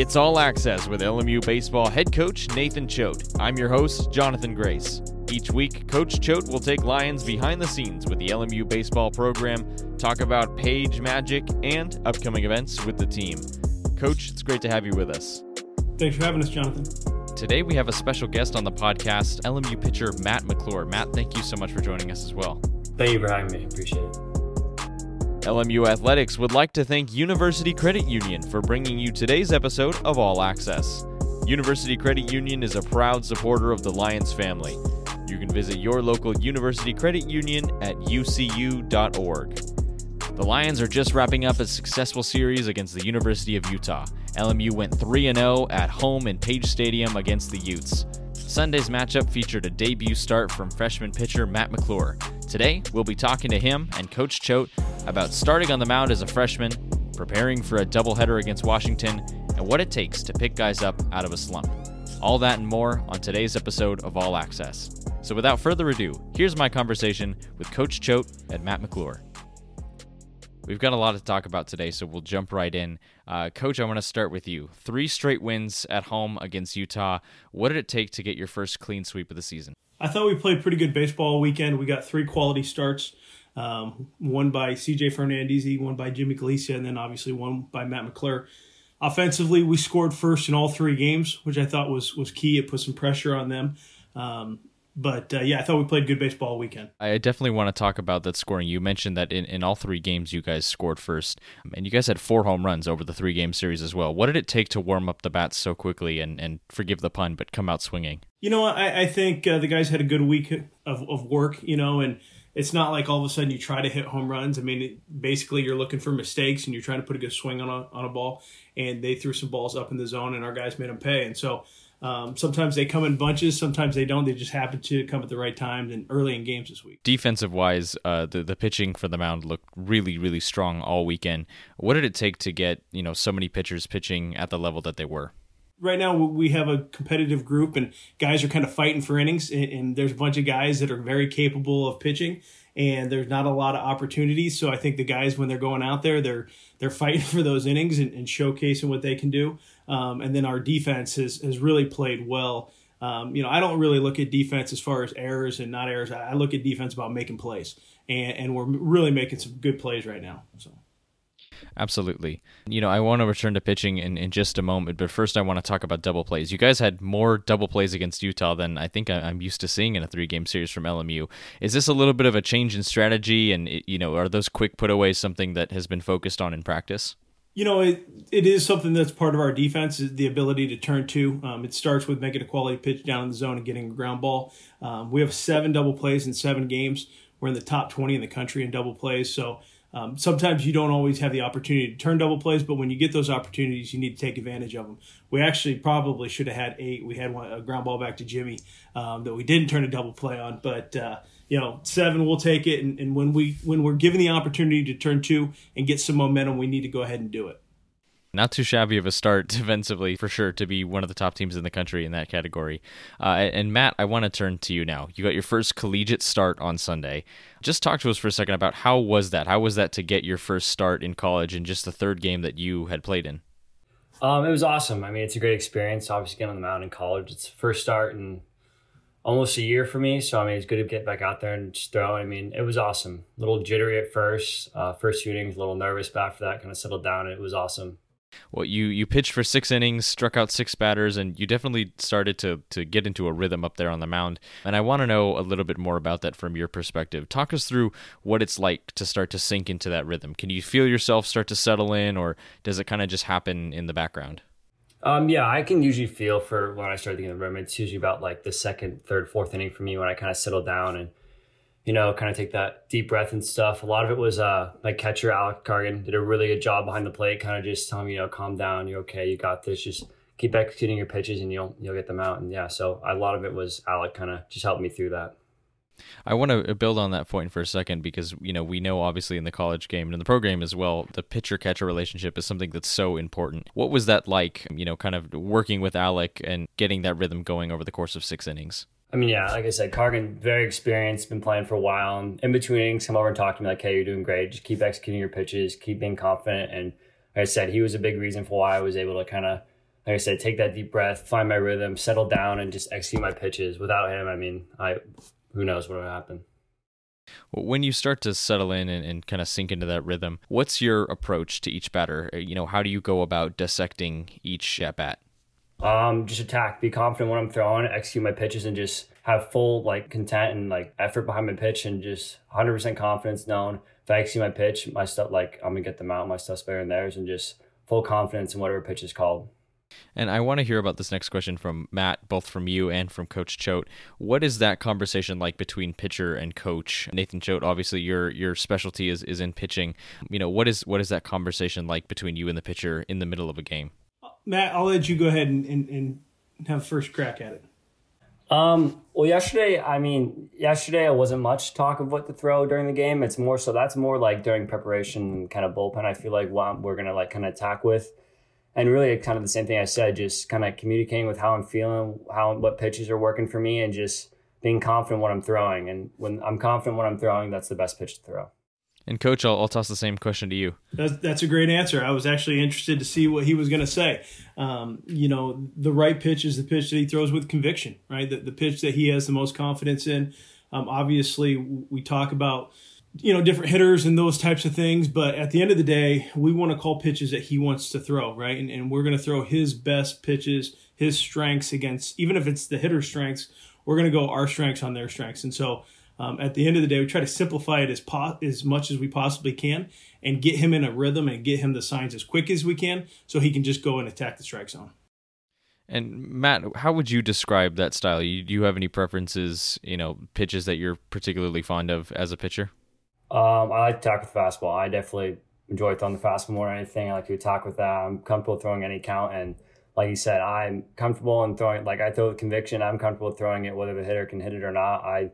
It's All Access with LMU Baseball head coach Nathan Choate. I'm your host, Jonathan Grace. Each week, Coach Choate will take Lions behind the scenes with the LMU baseball program, talk about page magic, and upcoming events with the team. Coach, it's great to have you with us. Thanks for having us, Jonathan. Today, we have a special guest on the podcast, LMU pitcher Matt McClure. Matt, thank you so much for joining us as well. Thank you for having me. Appreciate it. LMU Athletics would like to thank University Credit Union for bringing you today's episode of All Access. University Credit Union is a proud supporter of the Lions family. You can visit your local University Credit Union at ucu.org. The Lions are just wrapping up a successful series against the University of Utah. LMU went 3 0 at home in Page Stadium against the Utes. Sunday's matchup featured a debut start from freshman pitcher Matt McClure. Today, we'll be talking to him and Coach Choate about starting on the mound as a freshman, preparing for a doubleheader against Washington, and what it takes to pick guys up out of a slump. All that and more on today's episode of All Access. So without further ado, here's my conversation with Coach Choate and Matt McClure. We've got a lot to talk about today, so we'll jump right in. Uh, Coach, I want to start with you. Three straight wins at home against Utah. What did it take to get your first clean sweep of the season? I thought we played pretty good baseball weekend. We got three quality starts. Um, one by CJ Fernandez, one by Jimmy Galicia, and then obviously one by Matt McClure. Offensively, we scored first in all three games, which I thought was was key. It put some pressure on them. Um, but uh, yeah, I thought we played good baseball all weekend. I definitely want to talk about that scoring. You mentioned that in, in all three games you guys scored first, and you guys had four home runs over the three game series as well. What did it take to warm up the bats so quickly and, and forgive the pun, but come out swinging? You know, I, I think uh, the guys had a good week of, of work, you know, and it's not like all of a sudden you try to hit home runs. I mean, it, basically you're looking for mistakes and you're trying to put a good swing on a, on a ball, and they threw some balls up in the zone, and our guys made them pay. And so um, sometimes they come in bunches, sometimes they don't. They just happen to come at the right time and early in games this week. Defensive wise, uh, the the pitching for the mound looked really really strong all weekend. What did it take to get you know so many pitchers pitching at the level that they were? Right now we have a competitive group and guys are kind of fighting for innings, and, and there's a bunch of guys that are very capable of pitching and there's not a lot of opportunities. So I think the guys when they're going out there, they're they're fighting for those innings and, and showcasing what they can do. Um, and then our defense has has really played well. Um, you know, I don't really look at defense as far as errors and not errors. I look at defense about making plays, and, and we're really making some good plays right now. So. Absolutely. You know, I want to return to pitching in, in just a moment, but first I want to talk about double plays. You guys had more double plays against Utah than I think I'm used to seeing in a three game series from LMU. Is this a little bit of a change in strategy? And, you know, are those quick putaways something that has been focused on in practice? You know, it, it is something that's part of our defense, is the ability to turn two. Um, it starts with making a quality pitch down in the zone and getting a ground ball. Um, we have seven double plays in seven games. We're in the top 20 in the country in double plays. So um, sometimes you don't always have the opportunity to turn double plays, but when you get those opportunities, you need to take advantage of them. We actually probably should have had eight. We had one, a ground ball back to Jimmy um, that we didn't turn a double play on, but uh, you know, seven we'll take it. And, and when we when we're given the opportunity to turn two and get some momentum, we need to go ahead and do it. Not too shabby of a start defensively, for sure, to be one of the top teams in the country in that category. Uh, and Matt, I want to turn to you now. You got your first collegiate start on Sunday. Just talk to us for a second about how was that? How was that to get your first start in college in just the third game that you had played in? Um, it was awesome. I mean, it's a great experience. Obviously, getting on the mound in college. It's first start in almost a year for me. So I mean, it's good to get back out there and just throw. I mean, it was awesome. A little jittery at first, uh, first shooting, a little nervous, but after that, kind of settled down. And it was awesome well, you you pitched for six innings, struck out six batters, and you definitely started to to get into a rhythm up there on the mound. And I want to know a little bit more about that from your perspective. Talk us through what it's like to start to sink into that rhythm. Can you feel yourself start to settle in, or does it kind of just happen in the background? Um, yeah, I can usually feel for when I start getting in the rhythm. It's usually about like the second, third, fourth inning for me when I kind of settle down and you know, kind of take that deep breath and stuff. A lot of it was uh, my catcher, Alec Cargan, did a really good job behind the plate, kind of just telling me, you know, calm down, you're okay, you got this, just keep executing your pitches and you'll you'll get them out. And yeah, so a lot of it was Alec kind of just helped me through that. I want to build on that point for a second because you know we know obviously in the college game and in the program as well the pitcher catcher relationship is something that's so important. What was that like? You know, kind of working with Alec and getting that rhythm going over the course of six innings. I mean, yeah, like I said, Cargan, very experienced, been playing for a while. And in between innings, come over and talk to me like, hey, you're doing great. Just keep executing your pitches, keep being confident. And like I said, he was a big reason for why I was able to kind of like I said, take that deep breath, find my rhythm, settle down, and just execute my pitches. Without him, I mean, I who knows what would happen. When you start to settle in and, and kind of sink into that rhythm, what's your approach to each batter? Uh, you know, how do you go about dissecting each at bat? Um, just attack, be confident when I'm throwing, execute my pitches, and just have full like content and like effort behind my pitch, and just 100% confidence. Known if I execute my pitch, my stuff like I'm gonna get them out, my stuff's better than theirs, and just full confidence in whatever pitch is called. And I want to hear about this next question from Matt, both from you and from Coach Choate. What is that conversation like between pitcher and coach? Nathan Choate, obviously your your specialty is, is in pitching. You know, what is what is that conversation like between you and the pitcher in the middle of a game? Matt, I'll let you go ahead and, and, and have first crack at it. Um, well, yesterday, I mean, yesterday it wasn't much talk of what to throw during the game. It's more so that's more like during preparation, kind of bullpen. I feel like what we're gonna like kind of attack with and really kind of the same thing I said, just kind of communicating with how I'm feeling, how what pitches are working for me, and just being confident what I'm throwing. And when I'm confident what I'm throwing, that's the best pitch to throw. And coach, I'll, I'll toss the same question to you. That's, that's a great answer. I was actually interested to see what he was going to say. Um, you know, the right pitch is the pitch that he throws with conviction, right? The, the pitch that he has the most confidence in. Um, obviously, we talk about you know different hitters and those types of things but at the end of the day we want to call pitches that he wants to throw right and, and we're going to throw his best pitches his strengths against even if it's the hitter's strengths we're going to go our strengths on their strengths and so um, at the end of the day we try to simplify it as po- as much as we possibly can and get him in a rhythm and get him the signs as quick as we can so he can just go and attack the strike zone and Matt, how would you describe that style? You, do you have any preferences, you know, pitches that you're particularly fond of as a pitcher? Um, I like to attack with fastball. I definitely enjoy throwing the fastball more than anything. I like to attack with that. I'm comfortable throwing any count. And like you said, I'm comfortable in throwing, like I throw with conviction. I'm comfortable throwing it, whether the hitter can hit it or not. I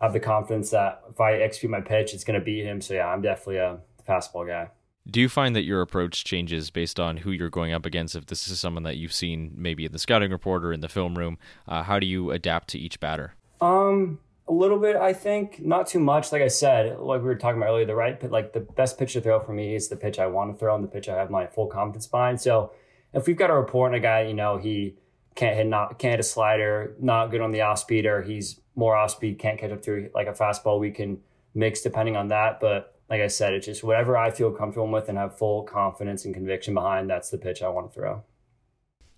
have the confidence that if I execute my pitch, it's going to beat him. So yeah, I'm definitely a fastball guy. Do you find that your approach changes based on who you're going up against? If this is someone that you've seen maybe in the scouting report or in the film room, uh, how do you adapt to each batter? Um, a little bit, I think, not too much. Like I said, like we were talking about earlier, the right, like the best pitch to throw for me is the pitch I want to throw and the pitch I have my full confidence behind. So if we've got a report on a guy, you know, he can't hit not can't hit a slider, not good on the off speed, or he's more off speed, can't catch up to like a fastball, we can mix depending on that. But like I said, it's just whatever I feel comfortable with and have full confidence and conviction behind. That's the pitch I want to throw.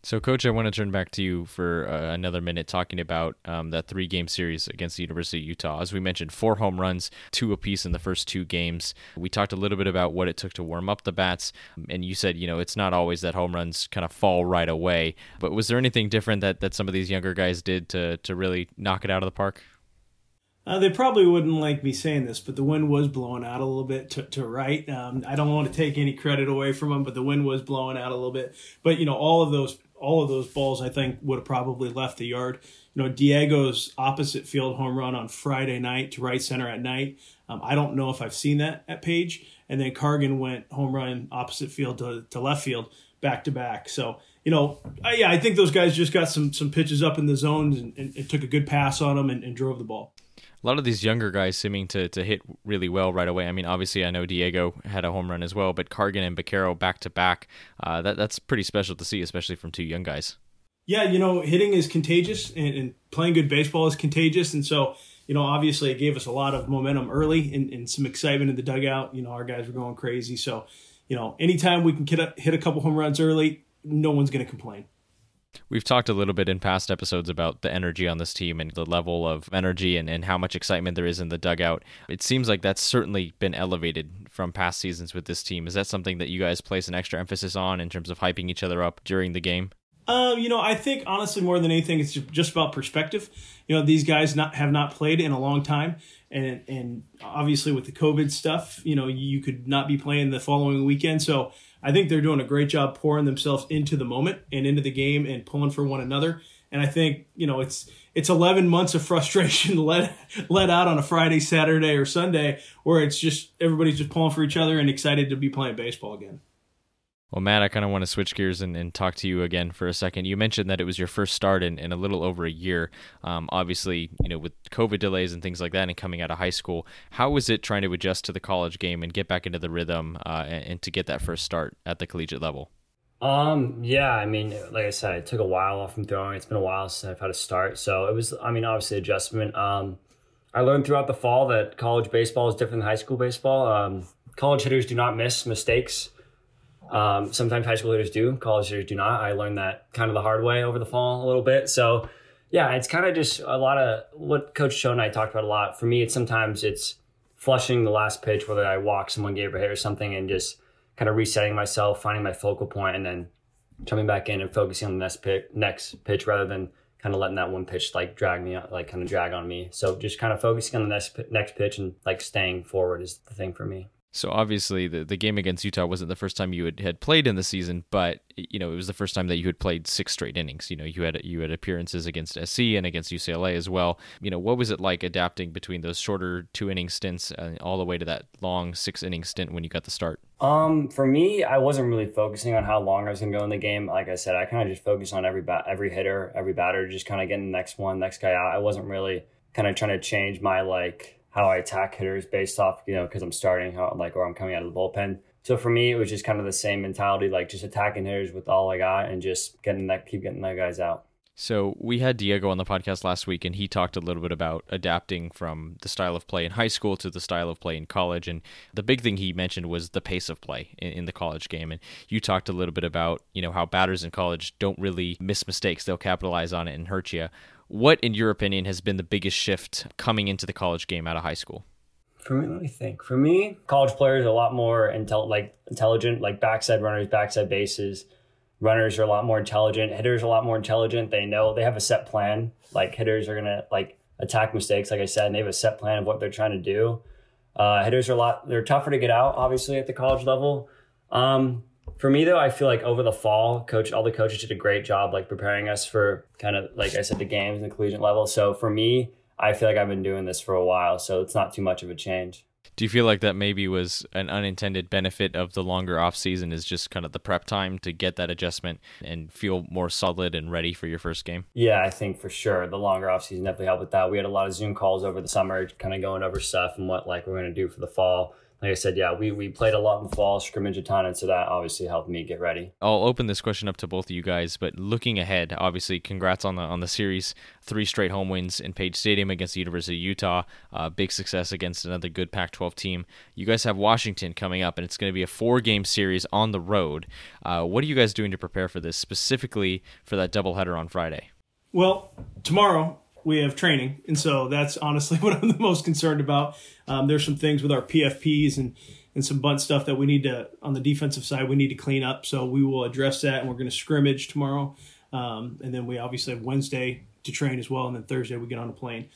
So, Coach, I want to turn back to you for uh, another minute talking about um, that three game series against the University of Utah. As we mentioned, four home runs, two apiece in the first two games. We talked a little bit about what it took to warm up the bats. And you said, you know, it's not always that home runs kind of fall right away. But was there anything different that, that some of these younger guys did to, to really knock it out of the park? Uh, they probably wouldn't like me saying this, but the wind was blowing out a little bit to, to right. Um, I don't want to take any credit away from them, but the wind was blowing out a little bit. But you know, all of those all of those balls I think would have probably left the yard. You know, Diego's opposite field home run on Friday night to right center at night. Um, I don't know if I've seen that at Page. And then Cargan went home run opposite field to, to left field back to back. So you know, I, yeah, I think those guys just got some some pitches up in the zones and, and, and took a good pass on them and, and drove the ball a lot of these younger guys seeming to, to hit really well right away. I mean, obviously, I know Diego had a home run as well, but Cargan and Baquero back to back, uh, that that's pretty special to see, especially from two young guys. Yeah, you know, hitting is contagious, and, and playing good baseball is contagious, and so you know, obviously, it gave us a lot of momentum early and, and some excitement in the dugout. You know, our guys were going crazy, so you know, anytime we can hit a, hit a couple home runs early, no one's going to complain. We've talked a little bit in past episodes about the energy on this team and the level of energy and, and how much excitement there is in the dugout. It seems like that's certainly been elevated from past seasons with this team. Is that something that you guys place an extra emphasis on in terms of hyping each other up during the game? Um, you know, I think honestly, more than anything, it's just about perspective. You know, these guys not have not played in a long time, and and obviously with the COVID stuff, you know, you could not be playing the following weekend. So I think they're doing a great job pouring themselves into the moment and into the game and pulling for one another. And I think you know it's it's 11 months of frustration let let out on a Friday, Saturday, or Sunday, where it's just everybody's just pulling for each other and excited to be playing baseball again. Well, Matt, I kind of want to switch gears and, and, talk to you again for a second. You mentioned that it was your first start in, in a little over a year. Um, obviously, you know, with COVID delays and things like that, and coming out of high school, how was it trying to adjust to the college game and get back into the rhythm uh, and, and, to get that first start at the collegiate level? Um, yeah, I mean, like I said, it took a while off from throwing. It's been a while since I've had to start. So it was, I mean, obviously adjustment. Um, I learned throughout the fall that college baseball is different than high school baseball. Um, college hitters do not miss mistakes. Um, sometimes high school hitters do, college hitters do not. I learned that kind of the hard way over the fall a little bit. So yeah, it's kind of just a lot of what Coach Choate and I talked about a lot. For me, it's sometimes it's flushing the last pitch, whether I walk someone, gave a hit or something, and just kind of resetting myself, finding my focal point, and then jumping back in and focusing on the next pitch, next pitch rather than kind of letting that one pitch like drag me, like kind of drag on me. So just kind of focusing on the next next pitch and like staying forward is the thing for me. So obviously the, the game against Utah wasn't the first time you had, had played in the season, but you know it was the first time that you had played six straight innings. You know you had you had appearances against SC and against UCLA as well. You know what was it like adapting between those shorter two inning stints uh, all the way to that long six inning stint when you got the start? Um, for me, I wasn't really focusing on how long I was gonna go in the game. Like I said, I kind of just focused on every bat, every hitter, every batter, just kind of getting the next one, next guy out. I wasn't really kind of trying to change my like how I attack hitters based off, you know, because I'm starting how like or I'm coming out of the bullpen. So for me, it was just kind of the same mentality, like just attacking hitters with all I got and just getting that, keep getting that guys out. So we had Diego on the podcast last week, and he talked a little bit about adapting from the style of play in high school to the style of play in college. And the big thing he mentioned was the pace of play in, in, the college game. And you talked a little bit about you know how batters in college don't really miss mistakes; they'll capitalize on it and hurt you. What, in your opinion, has been the biggest shift coming into the college game out of high school? For me, let me think. For me, college players are a lot more intel- like intelligent, like backside runners, backside bases. Runners are a lot more intelligent. Hitters are a lot more intelligent. They know they have a set plan. Like hitters are gonna like attack mistakes, like I said, and they have a set plan of what they're trying to do. Uh, hitters are a lot. They're tougher to get out, obviously, at the college level. Um, for me though, I feel like over the fall, coach, all the coaches did a great job like preparing us for kind of like I said, the games and the collegiate level. So for me, I feel like I've been doing this for a while, so it's not too much of a change. Do you feel like that maybe was an unintended benefit of the longer off season is just kind of the prep time to get that adjustment and feel more solid and ready for your first game? Yeah, I think for sure the longer off season definitely helped with that. We had a lot of Zoom calls over the summer, kind of going over stuff and what like we're going to do for the fall like I said, yeah, we, we played a lot in the fall, scrimmage a ton, and so that obviously helped me get ready. I'll open this question up to both of you guys, but looking ahead, obviously, congrats on the on the series. Three straight home wins in Page Stadium against the University of Utah. Uh, big success against another good Pac-12 team. You guys have Washington coming up, and it's going to be a four-game series on the road. Uh, what are you guys doing to prepare for this, specifically for that doubleheader on Friday? Well, tomorrow we have training, and so that's honestly what I'm the most concerned about. Um, there's some things with our PFPs and and some bunt stuff that we need to on the defensive side we need to clean up. So we will address that, and we're going to scrimmage tomorrow, um, and then we obviously have Wednesday to train as well, and then Thursday we get on a plane.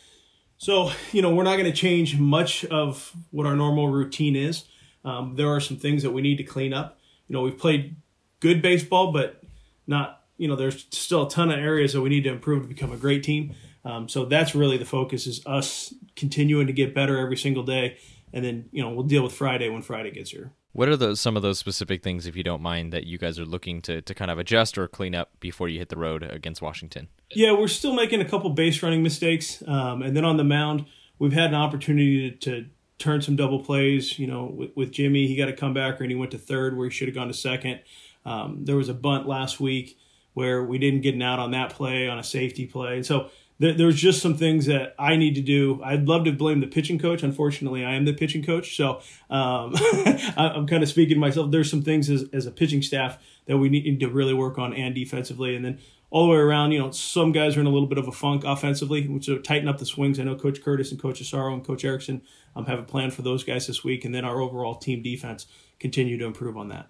So you know we're not going to change much of what our normal routine is. Um, there are some things that we need to clean up. You know we've played good baseball, but not you know there's still a ton of areas that we need to improve to become a great team. Um, so that's really the focus is us continuing to get better every single day, and then you know we'll deal with Friday when Friday gets here. What are those some of those specific things, if you don't mind, that you guys are looking to to kind of adjust or clean up before you hit the road against Washington? Yeah, we're still making a couple base running mistakes, um, and then on the mound, we've had an opportunity to, to turn some double plays. You know, with, with, Jimmy, he got a comebacker and he went to third where he should have gone to second. Um, there was a bunt last week where we didn't get an out on that play on a safety play, and so there, there's just some things that I need to do. I'd love to blame the pitching coach. Unfortunately, I am the pitching coach, so um, I'm kind of speaking to myself. There's some things as, as a pitching staff that we need to really work on and defensively, and then all the way around. You know, some guys are in a little bit of a funk offensively, which will tighten up the swings. I know Coach Curtis and Coach Asaro and Coach Erickson um, have a plan for those guys this week, and then our overall team defense continue to improve on that.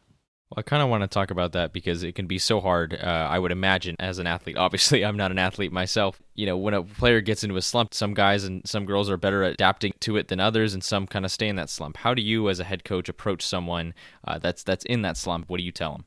Well, I kind of want to talk about that because it can be so hard. Uh, I would imagine as an athlete. Obviously, I'm not an athlete myself. You know, when a player gets into a slump, some guys and some girls are better adapting to it than others, and some kind of stay in that slump. How do you, as a head coach, approach someone uh, that's that's in that slump? What do you tell them?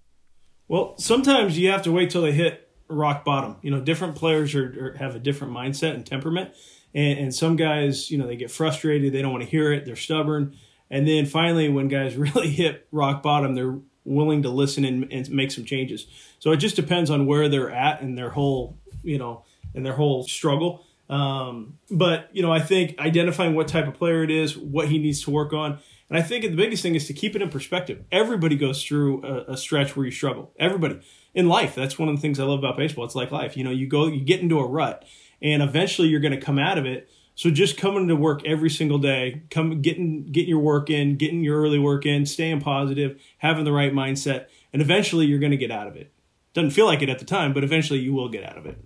Well, sometimes you have to wait till they hit rock bottom. You know, different players are, are have a different mindset and temperament, and, and some guys, you know, they get frustrated. They don't want to hear it. They're stubborn. And then finally, when guys really hit rock bottom, they're willing to listen and, and make some changes. So it just depends on where they're at and their whole, you know, and their whole struggle. Um, but you know, I think identifying what type of player it is, what he needs to work on, And I think the biggest thing is to keep it in perspective. Everybody goes through a, a stretch where you struggle. Everybody in life. That's one of the things I love about baseball. It's like life. You know, you go, you get into a rut, and eventually you're going to come out of it. So just coming to work every single day, come getting getting your work in, getting your early work in, staying positive, having the right mindset, and eventually you're going to get out of it. Doesn't feel like it at the time, but eventually you will get out of it.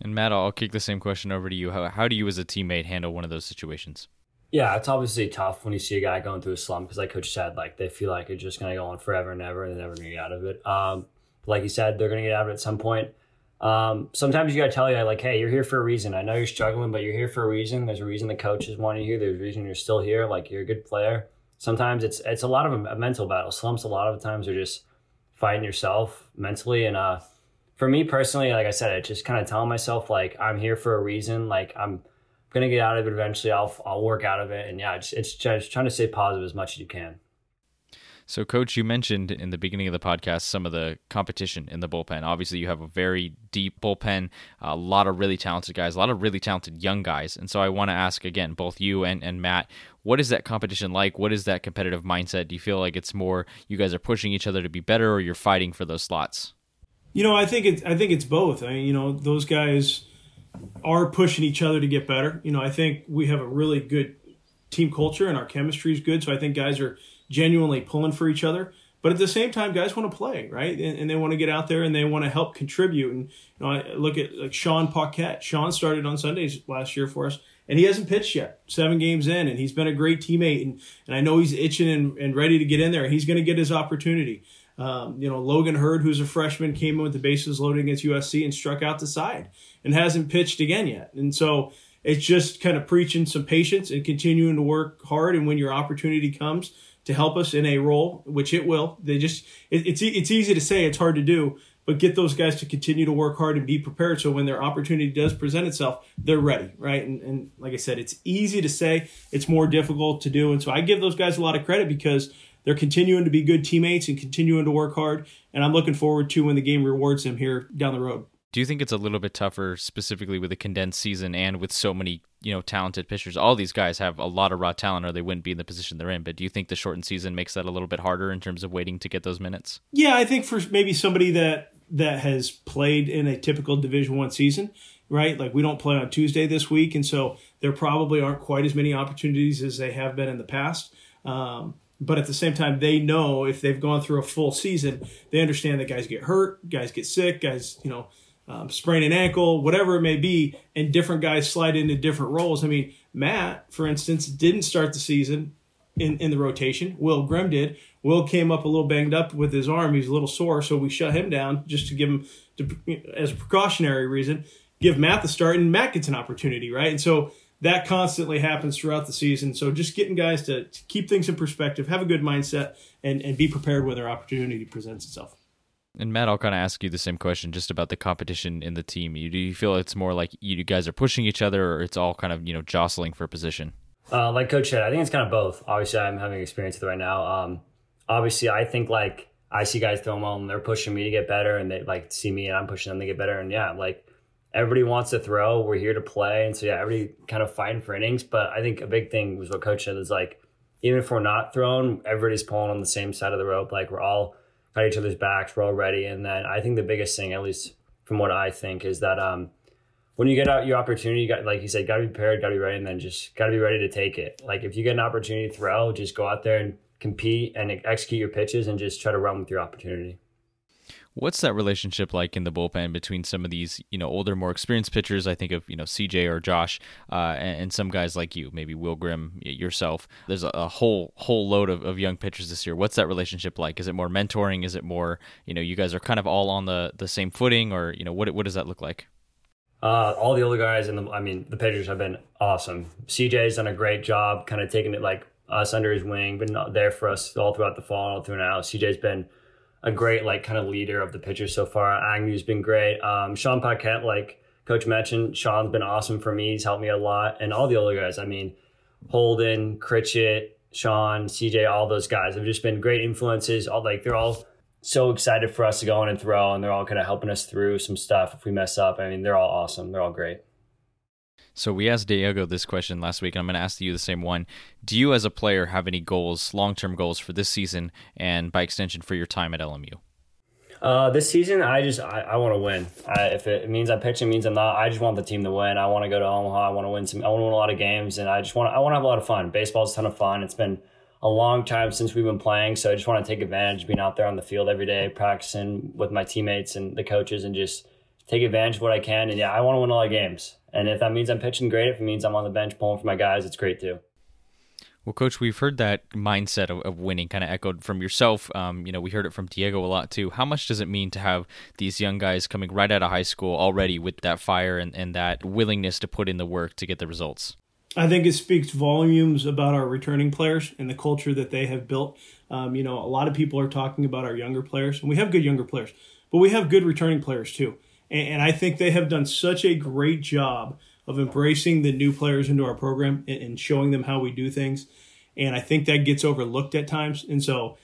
And Matt, I'll kick the same question over to you. How, how do you, as a teammate, handle one of those situations? Yeah, it's obviously tough when you see a guy going through a slump because, like Coach said, like they feel like it's just going to go on forever and ever, and they're never going to get out of it. Um, like you said, they're going to get out of it at some point. Um, sometimes you got to tell you, like, hey, you're here for a reason. I know you're struggling, but you're here for a reason. There's a reason the coaches want you here. There's a reason you're still here. Like, you're a good player. Sometimes it's it's a lot of a, mental battle. Slumps a lot of times are just fighting yourself mentally. And uh, for me personally, like I said, I just kind of telling myself like I'm here for a reason. Like I'm gonna get out of it eventually. I'll I'll work out of it. And yeah, it's, it's just trying to stay positive as much as you can. So, Coach, you mentioned in the beginning of the podcast some of the competition in the bullpen. Obviously, you have a very deep bullpen, a lot of really talented guys, a lot of really talented young guys. And so, I want to ask again, both you and, and Matt, what is that competition like? What is that competitive mindset? Do you feel like it's more you guys are pushing each other to be better, or you're fighting for those slots? You know, I think it's I think it's both. I mean, you know, those guys are pushing each other to get better. You know, I think we have a really good team culture and our chemistry is good. So I think guys are genuinely pulling for each other. But at the same time, guys want to play, right? And, and they want to get out there and they want to help contribute. And you know, I look at like Sean Paquette. Sean started on Sundays last year for us, and he hasn't pitched yet, seven games in, and he's been a great teammate. And, and I know he's itching and, and ready to get in there. He's going to get his opportunity. Um, you know, Logan Hurd, who's a freshman, came in with the bases loaded against USC and struck out the side and hasn't pitched again yet. And so it's just kind of preaching some patience and continuing to work hard. And when your opportunity comes, to help us in a role, which it will. They just it, it's it's easy to say, it's hard to do, but get those guys to continue to work hard and be prepared so when their opportunity does present itself, they're ready, right? And, and like I said, it's easy to say, it's more difficult to do, and so I give those guys a lot of credit because they're continuing to be good teammates and continuing to work hard, and I'm looking forward to when the game rewards them here down the road. Do you think it's a little bit tougher, specifically with a condensed season and with so many, you know, talented pitchers? All these guys have a lot of raw talent, or they wouldn't be in the position they're in. But do you think the shortened season makes that a little bit harder in terms of waiting to get those minutes? Yeah, I think for maybe somebody that that has played in a typical Division One season, right? Like we don't play on Tuesday this week, and so there probably aren't quite as many opportunities as they have been in the past. Um, but at the same time, they know if they've gone through a full season, they understand that guys get hurt, guys get sick, guys, you know um, sprain an ankle, whatever it may be, and different guys slide into different roles. I mean, Matt, for instance, didn't start the season in, in the rotation. Will Grimm did. Will came up a little banged up with his arm. He's a little sore, so we shut him down just to give him, to, as a precautionary reason, give Matt the start, and Matt gets an opportunity, right? And so that constantly happens throughout the season. So just getting guys to, to keep things in perspective, have a good mindset, and, and be prepared when their opportunity presents itself. And Matt, I'll kind of ask you the same question just about the competition in the team. You, do you feel it's more like you guys are pushing each other, or it's all kind of you know jostling for position? Uh, like Coach said, I think it's kind of both. Obviously, I'm having experience with it right now. Um, obviously, I think like I see guys throwing well, and they're pushing me to get better, and they like see me, and I'm pushing them to get better. And yeah, like everybody wants to throw. We're here to play, and so yeah, everybody kind of fighting for innings. But I think a big thing was what Coach said is like even if we're not throwing, everybody's pulling on the same side of the rope. Like we're all got each other's backs. We're all ready. And then I think the biggest thing, at least from what I think, is that um, when you get out your opportunity, you got like you said, got to be prepared, got to be ready, and then just got to be ready to take it. Like if you get an opportunity to throw, just go out there and compete and execute your pitches and just try to run with your opportunity. What's that relationship like in the bullpen between some of these, you know, older, more experienced pitchers? I think of, you know, CJ or Josh, uh, and, and, some guys like you, maybe Will Grimm, yourself. There's a, a, whole whole load of, of young pitchers this year. What's that relationship like? Is it more mentoring? Is it more, you know, you guys are kind of all on the the same footing, or you know, what what does that look like? Uh, all the older guys and the, I mean, the pitchers have been awesome. CJ's done a great job, kind of taking it like us under his wing, been there for us all throughout the fall, all through now. CJ's been a great like kind of leader of the pitchers so far. Agnew's been great. Um, Sean Paquette, like Coach mentioned, Sean's been awesome for me. He's helped me a lot, and all the other guys. I mean, Holden, Critchett, Sean, CJ, all those guys have just been great influences. All like they're all so excited for us to go in and throw, and they're all kind of helping us through some stuff if we mess up. I mean, they're all awesome. They're all great. So we asked Diego this question last week, and I'm going to ask you the same one. Do you, as a player, have any goals, long-term goals for this season, and by extension for your time at LMU? Uh, this season, I just I, I want to win. I, if it means I pitch, pitching, means I'm not. I just want the team to win. I want to go to Omaha. I want to win some. I want to win a lot of games, and I just want I want to have a lot of fun. Baseball's a ton of fun. It's been a long time since we've been playing, so I just want to take advantage of being out there on the field every day, practicing with my teammates and the coaches, and just take advantage of what I can. And yeah, I want to win a lot of games. And if that means I'm pitching, great. If it means I'm on the bench pulling for my guys, it's great too. Well, Coach, we've heard that mindset of, of winning kind of echoed from yourself. Um, you know, we heard it from Diego a lot too. How much does it mean to have these young guys coming right out of high school already with that fire and, and that willingness to put in the work to get the results? I think it speaks volumes about our returning players and the culture that they have built. Um, you know, a lot of people are talking about our younger players, and we have good younger players, but we have good returning players too. And, I think they have done such a great job of embracing the new players into our program and, and showing them how we do things. And I think that gets overlooked at times. And so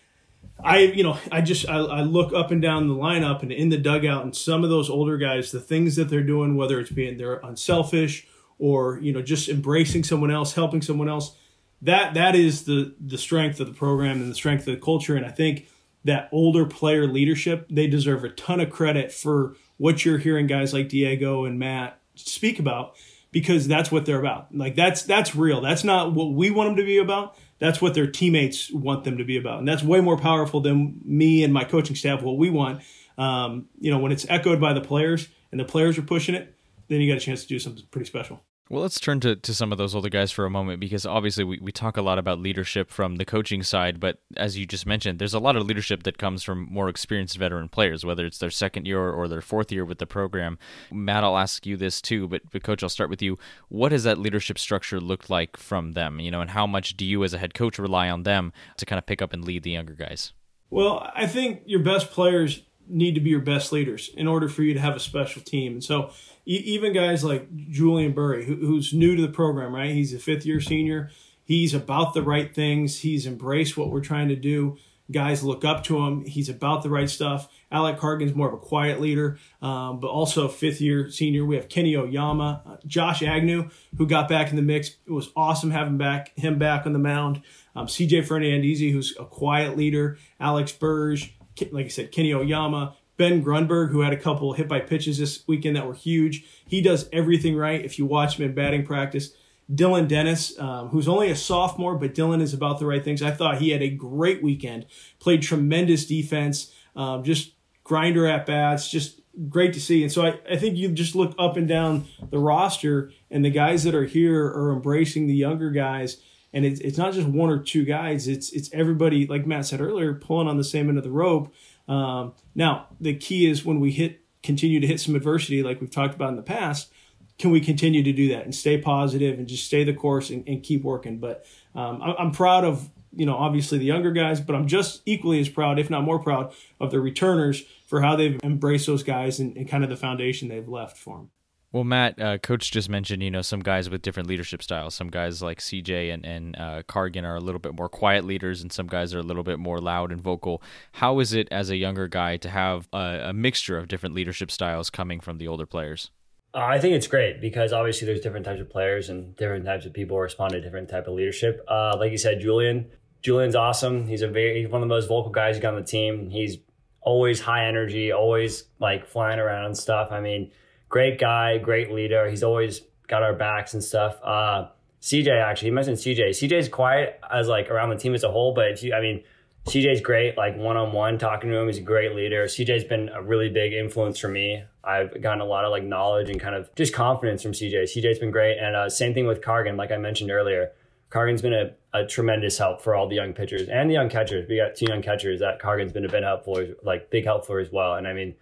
I, you know, I just I, I, look up and down the lineup and in the dugout, and some of those older guys, the things that they're doing, whether it's being they're unselfish or you know just embracing someone else, helping someone else, that that is the the strength of the program and the strength of the culture. And I think that older player leadership, they deserve a ton of credit for what you're hearing guys like Diego and Matt speak about because that's what they're about. Like that's that's real. That's not what we want them to be about. That's what their teammates want them to be about, and that's way more powerful than me and my coaching staff. What we want, um, you know, when it's echoed by the players and the players are pushing it, then you got a chance to do something pretty special. Well, let's turn to, to some of those older guys for a moment because obviously we, we talk a lot about leadership from the coaching side, but as you just mentioned, there's a lot of leadership that comes from more experienced veteran players, whether it's their second year or their fourth year with the program. Matt, I'll ask you this too, but, but coach, I'll start with you. What has that leadership structure looked like from them? You know, and how much do you as a head coach rely on them to kind of pick up and lead the younger guys? Well, I think your best players need to be your best leaders in order for you to have a special team. And so even guys like Julian Burry, who, who's new to the program, right? He's a fifth year senior. He's about the right things. He's embraced what we're trying to do. Guys look up to him. He's about the right stuff. Alec Cargan's more of a quiet leader, um, but also fifth year senior. We have Kenny Oyama, uh, Josh Agnew, who got back in the mix. It was awesome having back him back on the mound. Um, CJ Fernandez, who's a quiet leader. Alex Burge, like I said, Kenny Oyama, Ben Grunberg, who had a couple hit by pitches this weekend that were huge. He does everything right. If you watch him in batting practice, Dylan Dennis, um, who's only a sophomore, but Dylan is about the right things. I thought he had a great weekend, played tremendous defense, um, just grinder at bats, just great to see. And so I, I think you just look up and down the roster, and the guys that are here are embracing the younger guys. And it's, it's not just one or two guys, it's, it's everybody, like Matt said earlier, pulling on the same end of the rope um, now, the key is when we hit, continue to hit some adversity, like we've talked about in the past, can we continue to do that and stay positive and just stay the course and, and keep working? But um, I'm proud of you know obviously the younger guys, but I'm just equally as proud, if not more proud, of the returners for how they've embraced those guys and, and kind of the foundation they've left for them. Well, Matt, uh, Coach just mentioned, you know, some guys with different leadership styles. Some guys like CJ and, and uh, Cargan are a little bit more quiet leaders, and some guys are a little bit more loud and vocal. How is it as a younger guy to have a, a mixture of different leadership styles coming from the older players? Uh, I think it's great because obviously there's different types of players and different types of people respond to different type of leadership. Uh, like you said, Julian, Julian's awesome. He's a very he's one of the most vocal guys you got on the team. He's always high energy, always like flying around and stuff. I mean great guy, great leader. He's always got our backs and stuff. Uh, CJ actually, he mentioned CJ. CJ's quiet as like around the team as a whole, but I mean, CJ's great, like one on one, talking to him. He's a great leader. CJ's been a really big influence for me. I've gotten a lot of like knowledge and kind of just confidence from CJ. CJ's been great, and uh, same thing with Cargan. Like I mentioned earlier, Cargan's been a, a tremendous help for all the young pitchers and the young catchers. We got two young catchers that Cargan's been a bit helpful, like big help for as well. And I mean,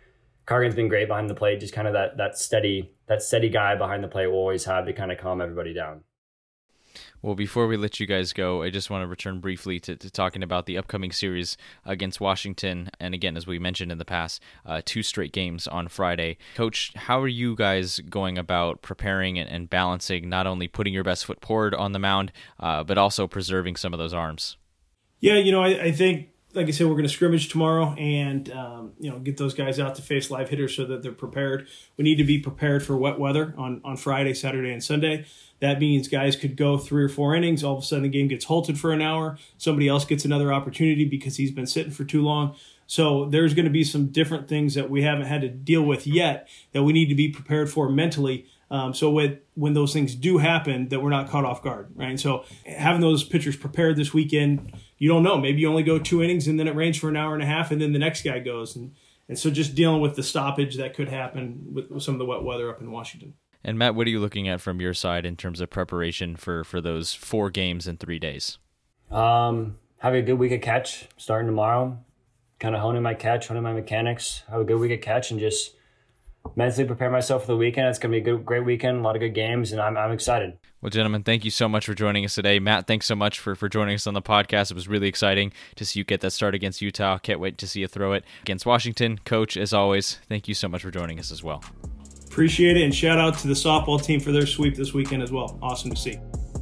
Cargan's been great behind the plate, just kind of that that steady that steady guy behind the plate will always have to kind of calm everybody down. Well, before we let you guys go, I just want to return briefly to, to talking about the upcoming series against Washington. And again, as we mentioned in the past, uh, two straight games on Friday. Coach, how are you guys going about preparing and, and balancing not only putting your best foot forward on the mound, uh, but also preserving some of those arms? Yeah, you know, I, I think like I said, we're going to scrimmage tomorrow, and um, you know, get those guys out to face live hitters so that they're prepared. We need to be prepared for wet weather on on Friday, Saturday, and Sunday. That means guys could go three or four innings. All of a sudden, the game gets halted for an hour. Somebody else gets another opportunity because he's been sitting for too long. So there's going to be some different things that we haven't had to deal with yet that we need to be prepared for mentally. Um, so with, when those things do happen, that we're not caught off guard, right? And so having those pitchers prepared this weekend, you don't know. Maybe you only go two innings and then it rains for an hour and a half, and then the next guy goes, and and so just dealing with the stoppage that could happen with, with some of the wet weather up in Washington. And Matt, what are you looking at from your side in terms of preparation for for those four games in three days? Um, have a good week of catch starting tomorrow. Kind of honing my catch, honing my mechanics. Have a good week of catch, and just mentally prepare myself for the weekend. It's going to be a good, great weekend, a lot of good games, and I'm, I'm excited. Well, gentlemen, thank you so much for joining us today. Matt, thanks so much for, for joining us on the podcast. It was really exciting to see you get that start against Utah. Can't wait to see you throw it against Washington. Coach, as always, thank you so much for joining us as well. Appreciate it, and shout out to the softball team for their sweep this weekend as well. Awesome to see.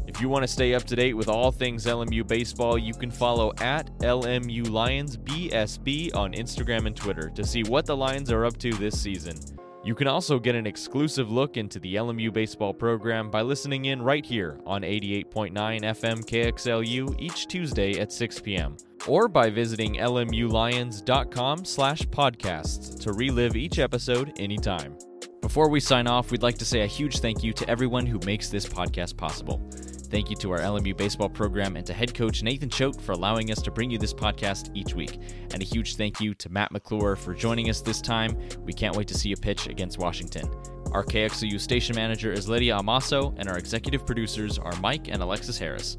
If you want to stay up to date with all things LMU baseball, you can follow at LMU Lions BSB on Instagram and Twitter to see what the Lions are up to this season. You can also get an exclusive look into the LMU baseball program by listening in right here on 88.9 FM KXLU each Tuesday at 6 p.m. or by visiting lmulions.com slash podcasts to relive each episode anytime. Before we sign off, we'd like to say a huge thank you to everyone who makes this podcast possible. Thank you to our LMU baseball program and to head coach Nathan Choate for allowing us to bring you this podcast each week. And a huge thank you to Matt McClure for joining us this time. We can't wait to see you pitch against Washington. Our KXLU station manager is Lydia Amaso, and our executive producers are Mike and Alexis Harris.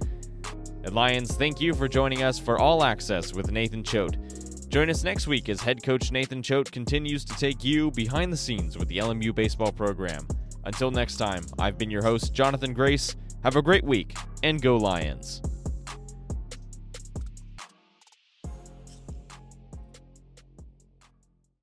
And Lions, thank you for joining us for All Access with Nathan Choate. Join us next week as head coach Nathan Choate continues to take you behind the scenes with the LMU baseball program. Until next time, I've been your host, Jonathan Grace. Have a great week, and go Lions!